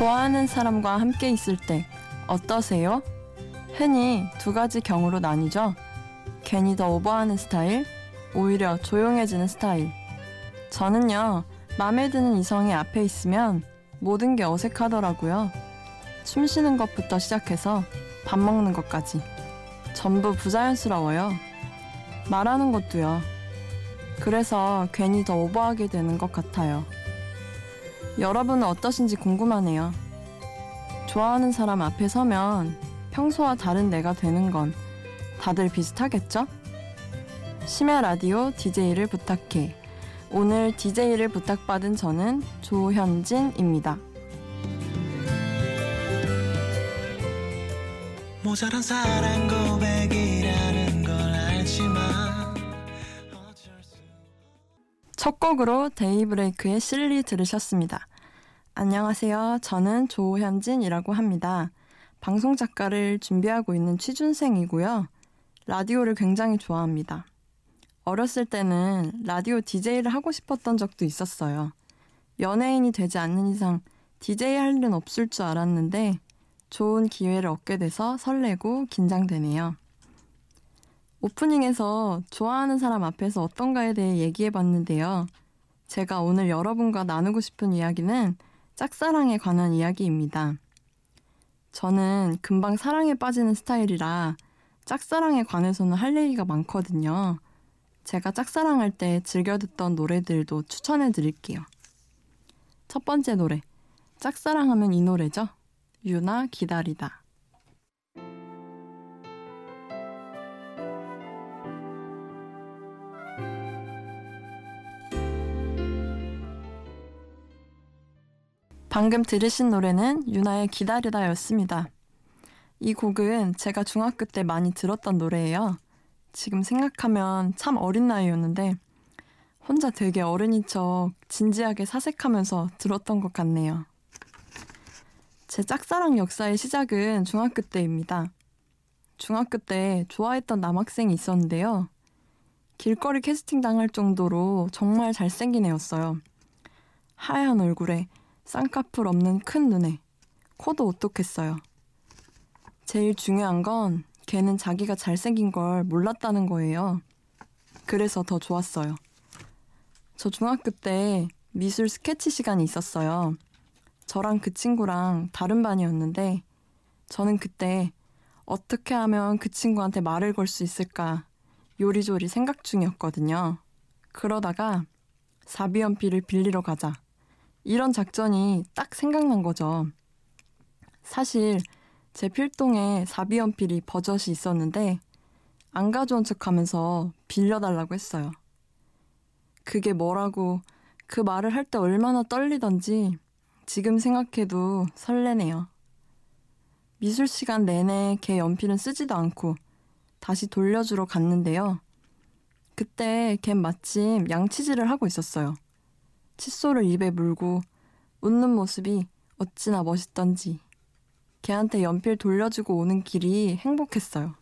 좋아하는 사람과 함께 있을 때 어떠세요? 흔히 두 가지 경우로 나뉘죠. 괜히 더 오버하는 스타일, 오히려 조용해지는 스타일. 저는요, 마음에 드는 이성이 앞에 있으면 모든 게 어색하더라고요. 숨 쉬는 것부터 시작해서 밥 먹는 것까지. 전부 부자연스러워요. 말하는 것도요. 그래서 괜히 더 오버하게 되는 것 같아요. 여러분은 어떠신지 궁금하네요. 좋아하는 사람 앞에 서면 평소와 다른 내가 되는 건 다들 비슷하겠죠? 심야 라디오 DJ를 부탁해. 오늘 DJ를 부탁받은 저는 조현진입니다. 모자란 사랑 고백이 첫 곡으로 데이브레이크의 실리 들으셨습니다. 안녕하세요. 저는 조현진이라고 합니다. 방송 작가를 준비하고 있는 취준생이고요. 라디오를 굉장히 좋아합니다. 어렸을 때는 라디오 DJ를 하고 싶었던 적도 있었어요. 연예인이 되지 않는 이상 DJ 할 일은 없을 줄 알았는데 좋은 기회를 얻게 돼서 설레고 긴장되네요. 오프닝에서 좋아하는 사람 앞에서 어떤가에 대해 얘기해 봤는데요. 제가 오늘 여러분과 나누고 싶은 이야기는 짝사랑에 관한 이야기입니다. 저는 금방 사랑에 빠지는 스타일이라 짝사랑에 관해서는 할 얘기가 많거든요. 제가 짝사랑할 때 즐겨 듣던 노래들도 추천해 드릴게요. 첫 번째 노래. 짝사랑하면 이 노래죠. 유나 기다리다. 방금 들으신 노래는 유나의 기다리다였습니다. 이 곡은 제가 중학교 때 많이 들었던 노래예요. 지금 생각하면 참 어린 나이였는데 혼자 되게 어른인 척 진지하게 사색하면서 들었던 것 같네요. 제 짝사랑 역사의 시작은 중학교 때입니다. 중학교 때 좋아했던 남학생이 있었는데요. 길거리 캐스팅 당할 정도로 정말 잘생긴 애였어요. 하얀 얼굴에 쌍꺼풀 없는 큰 눈에 코도 오똑했어요. 제일 중요한 건 걔는 자기가 잘생긴 걸 몰랐다는 거예요. 그래서 더 좋았어요. 저 중학교 때 미술 스케치 시간이 있었어요. 저랑 그 친구랑 다른 반이었는데 저는 그때 어떻게 하면 그 친구한테 말을 걸 수 있을까 요리조리 생각 중이었거든요. 그러다가 사비연필을 빌리러 가자. 이런 작전이 딱 생각난 거죠. 사실 제 필동에 사비연필이 버젓이 있었는데 안 가져온 척 하면서 빌려달라고 했어요. 그게 뭐라고 그 말을 할 때 얼마나 떨리던지 지금 생각해도 설레네요. 미술 시간 내내 걔 연필은 쓰지도 않고 다시 돌려주러 갔는데요. 그때 걘 마침 양치질을 하고 있었어요. 칫솔을 입에 물고 웃는 모습이 어찌나 멋있던지 걔한테 연필 돌려주고 오는 길이 행복했어요.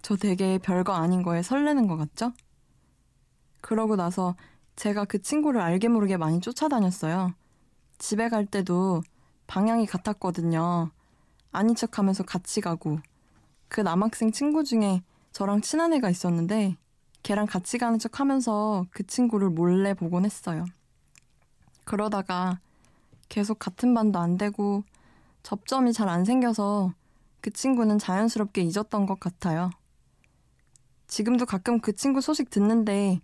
저 되게 별거 아닌 거에 설레는 것 같죠? 그러고 나서 제가 그 친구를 알게 모르게 많이 쫓아다녔어요. 집에 갈 때도 방향이 같았거든요. 아닌 척 하면서 같이 가고. 그 남학생 친구 중에 저랑 친한 애가 있었는데 걔랑 같이 가는 척 하면서 그 친구를 몰래 보곤 했어요. 그러다가 계속 같은 반도 안 되고 접점이 잘 안 생겨서 그 친구는 자연스럽게 잊었던 것 같아요. 지금도 가끔 그 친구 소식 듣는데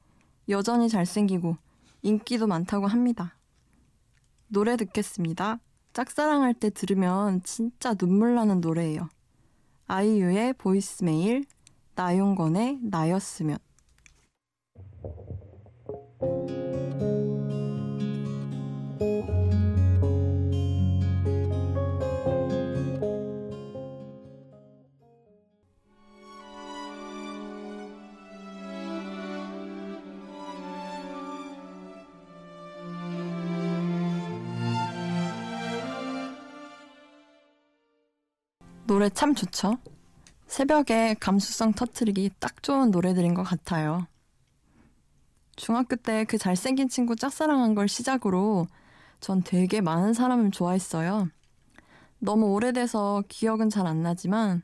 여전히 잘생기고 인기도 많다고 합니다. 노래 듣겠습니다. 짝사랑할 때 들으면 진짜 눈물 나는 노래예요. 아이유의 보이스메일, 나용건의 나였으면. 노래 참 좋죠? 새벽에 감수성 터트리기 딱 좋은 노래들인 것 같아요. 중학교 때 그 잘생긴 친구 짝사랑한 걸 시작으로 전 되게 많은 사람을 좋아했어요. 너무 오래돼서 기억은 잘 안 나지만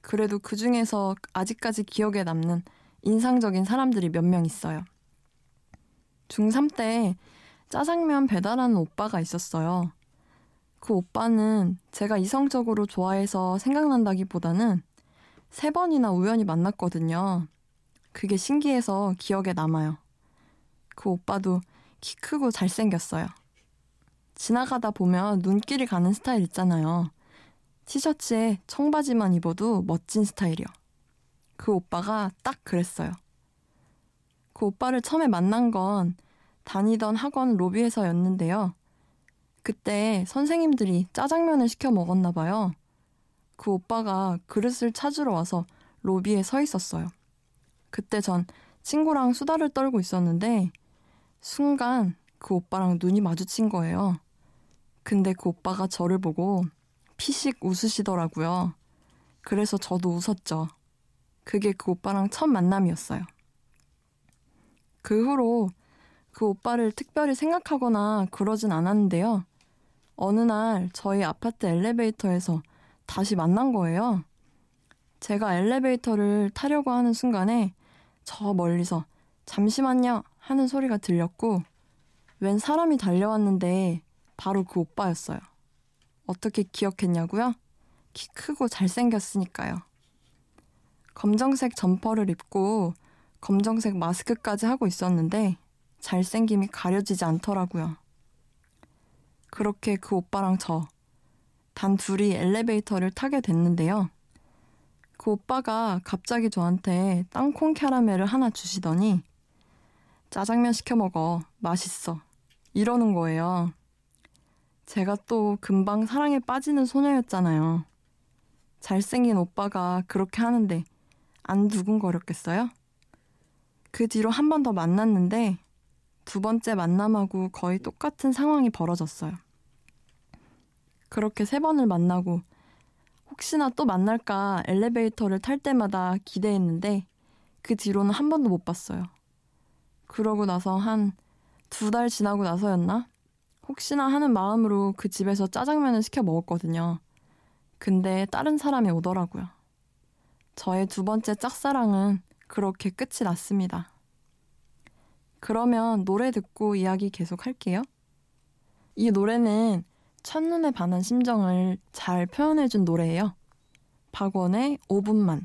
그래도 그 중에서 아직까지 기억에 남는 인상적인 사람들이 몇 명 있어요. 중3 때 짜장면 배달하는 오빠가 있었어요. 그 오빠는 제가 이성적으로 좋아해서 생각난다기보다는 세 번이나 우연히 만났거든요. 그게 신기해서 기억에 남아요. 그 오빠도 키 크고 잘생겼어요. 지나가다 보면 눈길이 가는 스타일 있잖아요. 티셔츠에 청바지만 입어도 멋진 스타일이요. 그 오빠가 딱 그랬어요. 그 오빠를 처음에 만난 건 다니던 학원 로비에서였는데요. 그때 선생님들이 짜장면을 시켜 먹었나 봐요. 그 오빠가 그릇을 찾으러 와서 로비에 서 있었어요. 그때 전 친구랑 수다를 떨고 있었는데 순간 그 오빠랑 눈이 마주친 거예요. 근데 그 오빠가 저를 보고 피식 웃으시더라고요. 그래서 저도 웃었죠. 그게 그 오빠랑 첫 만남이었어요. 그 후로 그 오빠를 특별히 생각하거나 그러진 않았는데요. 어느 날 저희 아파트 엘리베이터에서 다시 만난 거예요. 제가 엘리베이터를 타려고 하는 순간에 저 멀리서 잠시만요 하는 소리가 들렸고 웬 사람이 달려왔는데 바로 그 오빠였어요. 어떻게 기억했냐고요? 키 크고 잘생겼으니까요. 검정색 점퍼를 입고 검정색 마스크까지 하고 있었는데 잘생김이 가려지지 않더라고요. 그렇게 그 오빠랑 저, 단 둘이 엘리베이터를 타게 됐는데요. 그 오빠가 갑자기 저한테 땅콩 캐러멜을 하나 주시더니 짜장면 시켜 먹어. 맛있어. 이러는 거예요. 제가 또 금방 사랑에 빠지는 소녀였잖아요. 잘생긴 오빠가 그렇게 하는데 안 두근거렸겠어요? 그 뒤로 한 번 더 만났는데 두 번째 만남하고 거의 똑같은 상황이 벌어졌어요. 그렇게 세 번을 만나고 혹시나 또 만날까 엘리베이터를 탈 때마다 기대했는데 그 뒤로는 한 번도 못 봤어요. 그러고 나서 한 두 달 지나고 나서였나? 혹시나 하는 마음으로 그 집에서 짜장면을 시켜 먹었거든요. 근데 다른 사람이 오더라고요. 저의 두 번째 짝사랑은 그렇게 끝이 났습니다. 그러면 노래 듣고 이야기 계속 할게요. 이 노래는 첫눈에 반한 심정을 잘 표현해준 노래예요. 박원의 5분만.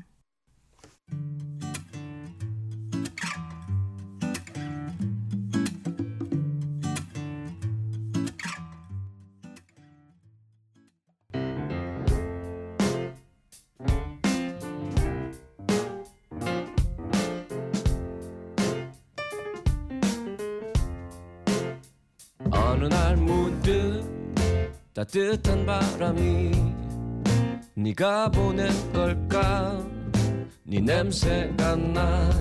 따뜻한 바람이 네가 보낸 걸까? 네 냄새가 나참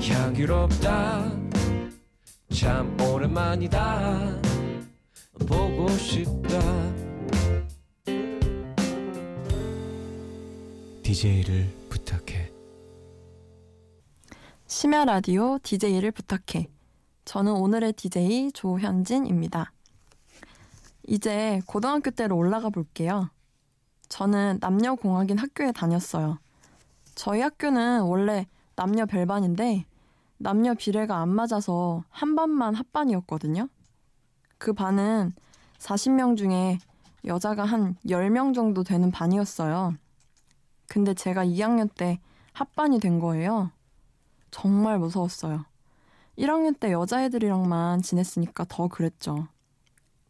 향기롭다. 참 오랜만이다. 보고 싶다. DJ를 부탁해. 심야 라디오 DJ를 부탁해. 저는 오늘의 DJ 조현진입니다. 이제 고등학교 때로 올라가 볼게요. 저는 남녀공학인 학교에 다녔어요. 저희 학교는 원래 남녀 별반인데 남녀 비례가 안 맞아서 한 반만 합반이었거든요. 그 반은 40명 중에 여자가 한 10명 정도 되는 반이었어요. 근데 제가 2학년 때 합반이 된 거예요. 정말 무서웠어요. 1학년 때 여자애들이랑만 지냈으니까 더 그랬죠.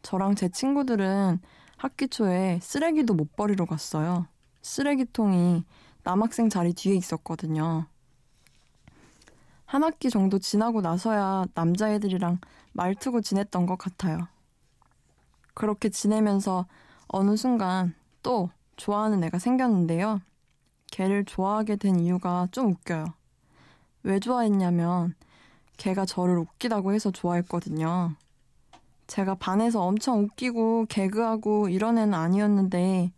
저랑 제 친구들은 학기 초에 쓰레기도 못 버리러 갔어요. 쓰레기통이 남학생 자리 뒤에 있었거든요. 한 학기 정도 지나고 나서야 남자애들이랑 말트고 지냈던 것 같아요. 그렇게 지내면서 어느 순간 또 좋아하는 애가 생겼는데요. 걔를 좋아하게 된 이유가 좀 웃겨요. 왜 좋아했냐면 걔가 저를 웃기다고 해서 좋아했거든요. 제가 반에서 엄청 웃기고 개그하고 이런 애는 아니었는데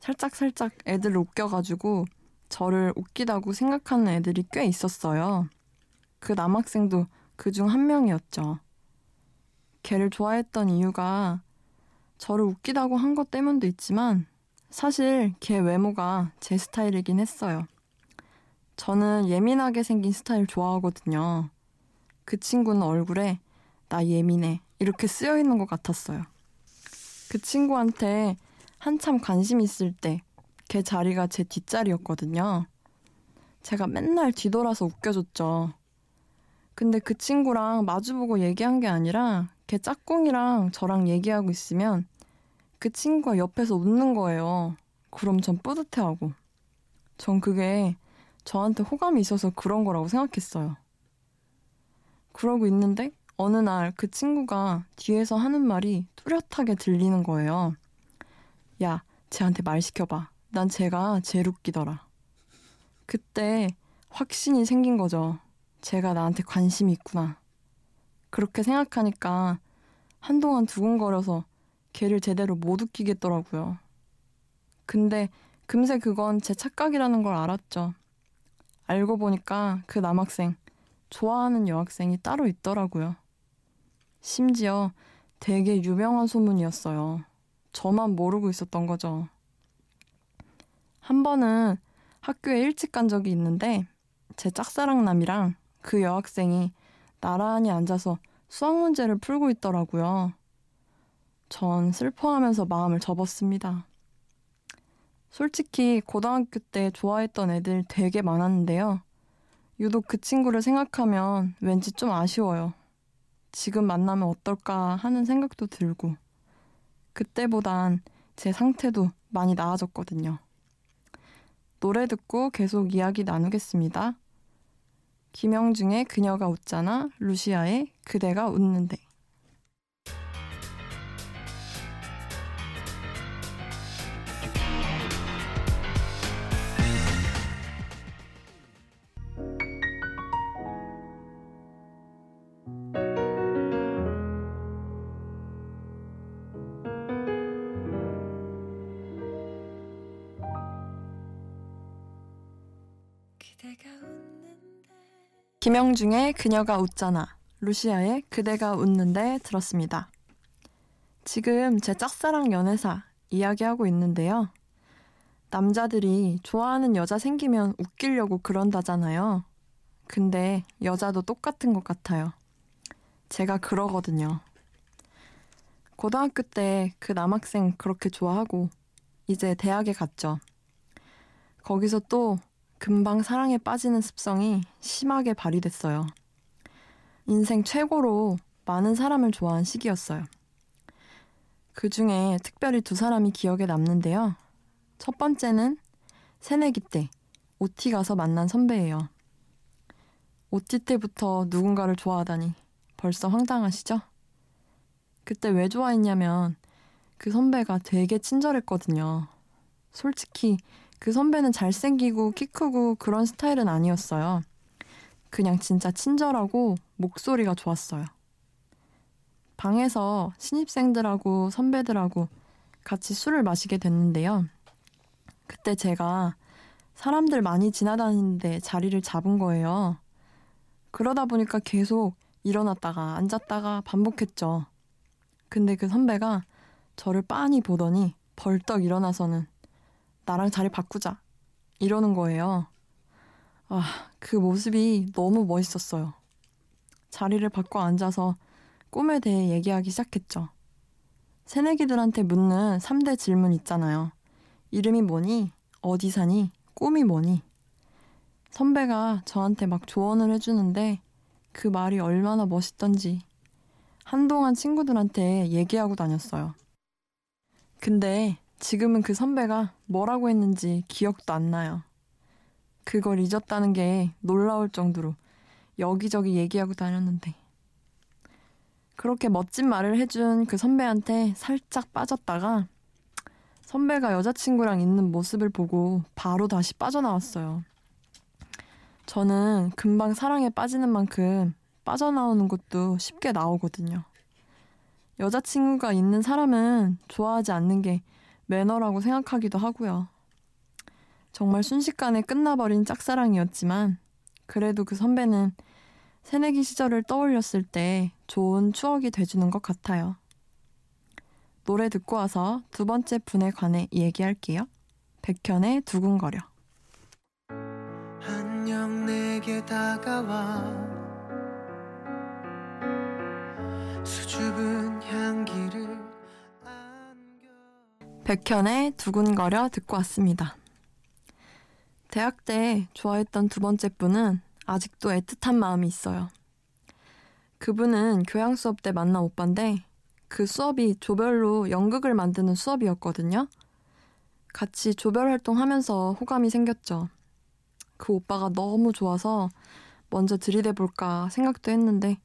살짝살짝 애들을 웃겨가지고 저를 웃기다고 생각하는 애들이 꽤 있었어요. 그 남학생도 그 중 한 명이었죠. 걔를 좋아했던 이유가 저를 웃기다고 한 것 때문도 있지만 사실 걔 외모가 제 스타일이긴 했어요. 저는 예민하게 생긴 스타일 좋아하거든요. 그 친구는 얼굴에 나 예민해 이렇게 쓰여 있는 것 같았어요. 그 친구한테 한참 관심 있을 때 걔 자리가 제 뒷자리였거든요. 제가 맨날 뒤돌아서 웃겨줬죠. 근데 그 친구랑 마주보고 얘기한 게 아니라 걔 짝꿍이랑 저랑 얘기하고 있으면 그 친구가 옆에서 웃는 거예요. 그럼 전 뿌듯해하고. 전 그게 저한테 호감이 있어서 그런 거라고 생각했어요. 그러고 있는데 어느 날 그 친구가 뒤에서 하는 말이 뚜렷하게 들리는 거예요. 야, 쟤한테 말 시켜봐. 난 쟤가 제일 웃기더라. 그때 확신이 생긴 거죠. 제가 나한테 관심이 있구나. 그렇게 생각하니까 한동안 두근거려서 걔를 제대로 못 웃기겠더라고요. 근데 금세 그건 제 착각이라는 걸 알았죠. 알고 보니까 그 남학생, 좋아하는 여학생이 따로 있더라고요. 심지어 되게 유명한 소문이었어요. 저만 모르고 있었던 거죠. 한 번은 학교에 일찍 간 적이 있는데 제 짝사랑남이랑 그 여학생이 나란히 앉아서 수학 문제를 풀고 있더라고요. 전 슬퍼하면서 마음을 접었습니다. 솔직히 고등학교 때 좋아했던 애들 되게 많았는데요. 유독 그 친구를 생각하면 왠지 좀 아쉬워요. 지금 만나면 어떨까 하는 생각도 들고. 그때보단 제 상태도 많이 나아졌거든요. 노래 듣고 계속 이야기 나누겠습니다. 김영중의 그녀가 웃잖아, 루시아의 그대가 웃는데. 김영중의 그녀가 웃잖아. 루시아의 그대가 웃는데 들었습니다. 지금 제 짝사랑 연애사 이야기하고 있는데요. 남자들이 좋아하는 여자 생기면 웃기려고 그런다잖아요. 근데 여자도 똑같은 것 같아요. 제가 그러거든요. 고등학교 때 그 남학생 그렇게 좋아하고 이제 대학에 갔죠. 거기서 또 금방 사랑에 빠지는 습성이 심하게 발휘됐어요. 인생 최고로 많은 사람을 좋아한 시기였어요. 그 중에 특별히 두 사람이 기억에 남는데요. 첫 번째는 새내기 때 OT 가서 만난 선배예요. OT 때부터 누군가를 좋아하다니 벌써 황당하시죠? 그때 왜 좋아했냐면 그 선배가 되게 친절했거든요. 솔직히 그 선배는 잘생기고 키 크고 그런 스타일은 아니었어요. 그냥 진짜 친절하고 목소리가 좋았어요. 방에서 신입생들하고 선배들하고 같이 술을 마시게 됐는데요. 그때 제가 사람들 많이 지나다니는데 자리를 잡은 거예요. 그러다 보니까 계속 일어났다가 앉았다가 반복했죠. 근데 그 선배가 저를 빤히 보더니 벌떡 일어나서는 나랑 자리 바꾸자. 이러는 거예요. 아, 그 모습이 너무 멋있었어요. 자리를 바꿔 앉아서 꿈에 대해 얘기하기 시작했죠. 새내기들한테 묻는 3대 질문 있잖아요. 이름이 뭐니? 어디 사니? 꿈이 뭐니? 선배가 저한테 막 조언을 해주는데 그 말이 얼마나 멋있던지 한동안 친구들한테 얘기하고 다녔어요. 근데 지금은 그 선배가 뭐라고 했는지 기억도 안 나요. 그걸 잊었다는 게 놀라울 정도로 여기저기 얘기하고 다녔는데. 그렇게 멋진 말을 해준 그 선배한테 살짝 빠졌다가 선배가 여자친구랑 있는 모습을 보고 바로 다시 빠져나왔어요. 저는 금방 사랑에 빠지는 만큼 빠져나오는 것도 쉽게 나오거든요. 여자친구가 있는 사람은 좋아하지 않는 게 매너라고 생각하기도 하고요. 정말 순식간에 끝나버린 짝사랑이었지만 그래도 그 선배는 새내기 시절을 떠올렸을 때 좋은 추억이 돼주는 것 같아요. 노래 듣고 와서 두 번째 분에 관해 얘기할게요. 백현의 두근거려. 안녕 내게 다가와 수줍은 향기를 백현의 두근거려 듣고 왔습니다. 대학 때 좋아했던 두 번째 분은 아직도 애틋한 마음이 있어요. 그분은 교양 수업 때 만난 오빠인데 그 수업이 조별로 연극을 만드는 수업이었거든요. 같이 조별 활동하면서 호감이 생겼죠. 그 오빠가 너무 좋아서 먼저 들이대볼까 생각도 했는데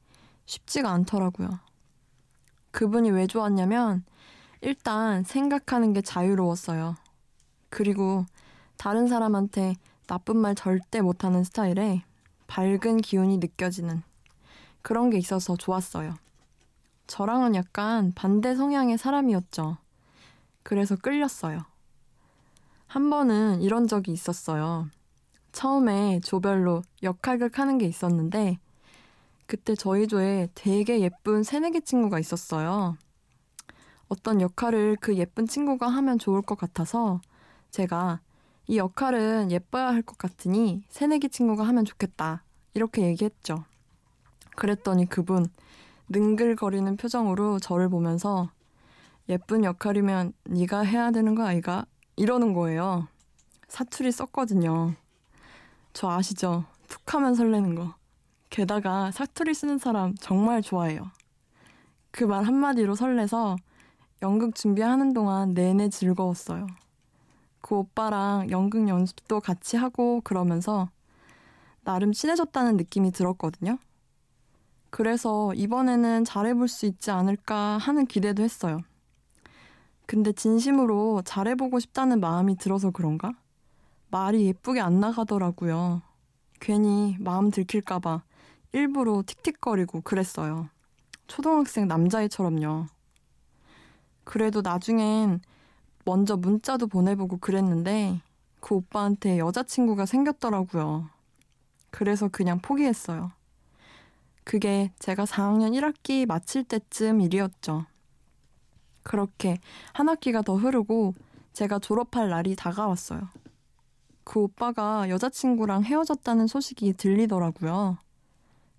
쉽지가 않더라고요. 그분이 왜 좋았냐면 일단 생각하는 게 자유로웠어요. 그리고 다른 사람한테 나쁜 말 절대 못하는 스타일에 밝은 기운이 느껴지는 그런 게 있어서 좋았어요. 저랑은 약간 반대 성향의 사람이었죠. 그래서 끌렸어요. 한 번은 이런 적이 있었어요. 처음에 조별로 역할극 하는 게 있었는데, 그때 저희 조에 되게 예쁜 새내기 친구가 있었어요. 어떤 역할을 그 예쁜 친구가 하면 좋을 것 같아서 제가 이 역할은 예뻐야 할 것 같으니 새내기 친구가 하면 좋겠다. 이렇게 얘기했죠. 그랬더니 그분 능글거리는 표정으로 저를 보면서 예쁜 역할이면 네가 해야 되는 거 아이가? 이러는 거예요. 사투리 썼거든요. 저 아시죠? 툭 하면 설레는 거. 게다가 사투리 쓰는 사람 정말 좋아해요. 그 말 한마디로 설레서 연극 준비하는 동안 내내 즐거웠어요. 그 오빠랑 연극 연습도 같이 하고 그러면서 나름 친해졌다는 느낌이 들었거든요. 그래서 이번에는 잘해볼 수 있지 않을까 하는 기대도 했어요. 근데 진심으로 잘해보고 싶다는 마음이 들어서 그런가? 말이 예쁘게 안 나가더라고요. 괜히 마음 들킬까봐 일부러 틱틱거리고 그랬어요. 초등학생 남자애처럼요. 그래도 나중엔 먼저 문자도 보내보고 그랬는데 그 오빠한테 여자친구가 생겼더라고요. 그래서 그냥 포기했어요. 그게 제가 4학년 1학기 마칠 때쯤 일이었죠. 그렇게 한 학기가 더 흐르고 제가 졸업할 날이 다가왔어요. 그 오빠가 여자친구랑 헤어졌다는 소식이 들리더라고요.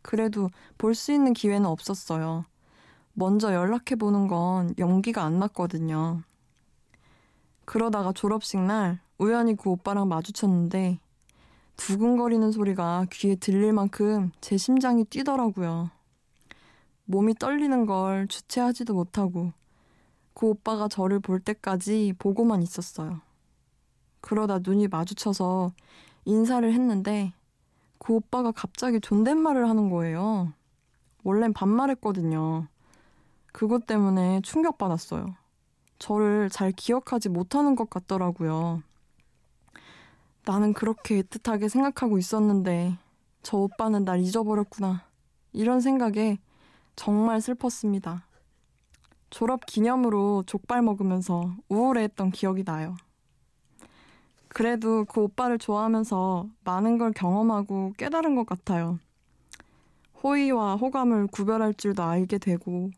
그래도 볼 수 있는 기회는 없었어요. 먼저 연락해 보는 건 용기가 안 났거든요. 그러다가 졸업식 날 우연히 그 오빠랑 마주쳤는데 두근거리는 소리가 귀에 들릴 만큼 제 심장이 뛰더라고요. 몸이 떨리는 걸 주체하지도 못하고 그 오빠가 저를 볼 때까지 보고만 있었어요. 그러다 눈이 마주쳐서 인사를 했는데 그 오빠가 갑자기 존댓말을 하는 거예요. 원래는 반말했거든요. 그것 때문에 충격받았어요. 저를 잘 기억하지 못하는 것 같더라고요. 나는 그렇게 애틋하게 생각하고 있었는데 저 오빠는 날 잊어버렸구나. 이런 생각에 정말 슬펐습니다. 졸업 기념으로 족발 먹으면서 우울해했던 기억이 나요. 그래도 그 오빠를 좋아하면서 많은 걸 경험하고 깨달은 것 같아요. 호의와 호감을 구별할 줄도 알게 되고,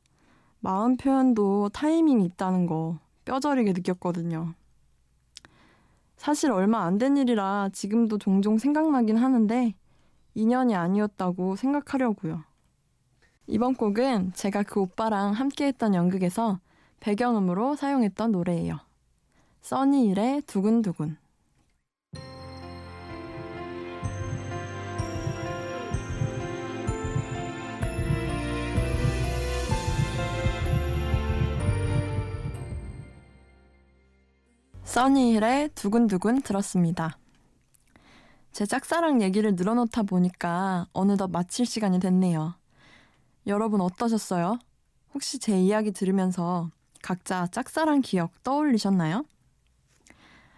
마음 표현도 타이밍이 있다는 거 뼈저리게 느꼈거든요. 사실 얼마 안 된 일이라 지금도 종종 생각나긴 하는데, 인연이 아니었다고 생각하려고요. 이번 곡은 제가 그 오빠랑 함께 했던 연극에서 배경음으로 사용했던 노래예요. 써니일의 두근두근. 써니힐의 두근두근 들었습니다. 제 짝사랑 얘기를 늘어놓다 보니까 어느덧 마칠 시간이 됐네요. 여러분 어떠셨어요? 혹시 제 이야기 들으면서 각자 짝사랑 기억 떠올리셨나요?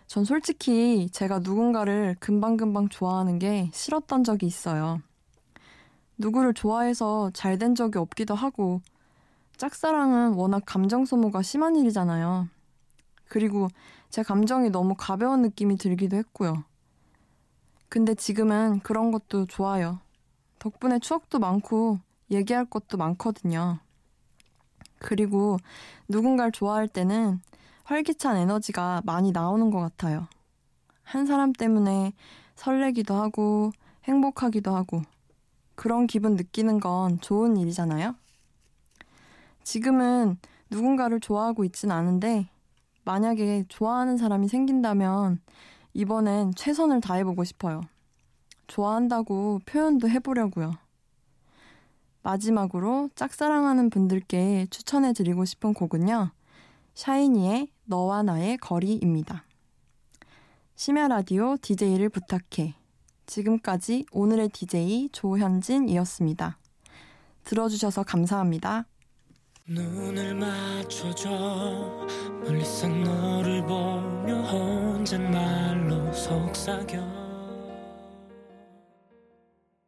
전 솔직히 제가 누군가를 금방금방 좋아하는 게 싫었던 적이 있어요. 누구를 좋아해서 잘 된 적이 없기도 하고, 짝사랑은 워낙 감정 소모가 심한 일이잖아요. 그리고 제 감정이 너무 가벼운 느낌이 들기도 했고요. 근데 지금은 그런 것도 좋아요. 덕분에 추억도 많고 얘기할 것도 많거든요. 그리고 누군가를 좋아할 때는 활기찬 에너지가 많이 나오는 것 같아요. 한 사람 때문에 설레기도 하고 행복하기도 하고 그런 기분 느끼는 건 좋은 일이잖아요. 지금은 누군가를 좋아하고 있진 않은데 만약에 좋아하는 사람이 생긴다면 이번엔 최선을 다해보고 싶어요. 좋아한다고 표현도 해보려고요. 마지막으로 짝사랑하는 분들께 추천해드리고 싶은 곡은요. 샤이니의 너와 나의 거리입니다. 심야 라디오 DJ를 부탁해. 지금까지 오늘의 DJ 조현진이었습니다. 들어주셔서 감사합니다. 눈을 맞춰줘. 멀리서 너를 보며 혼잣말로 속삭여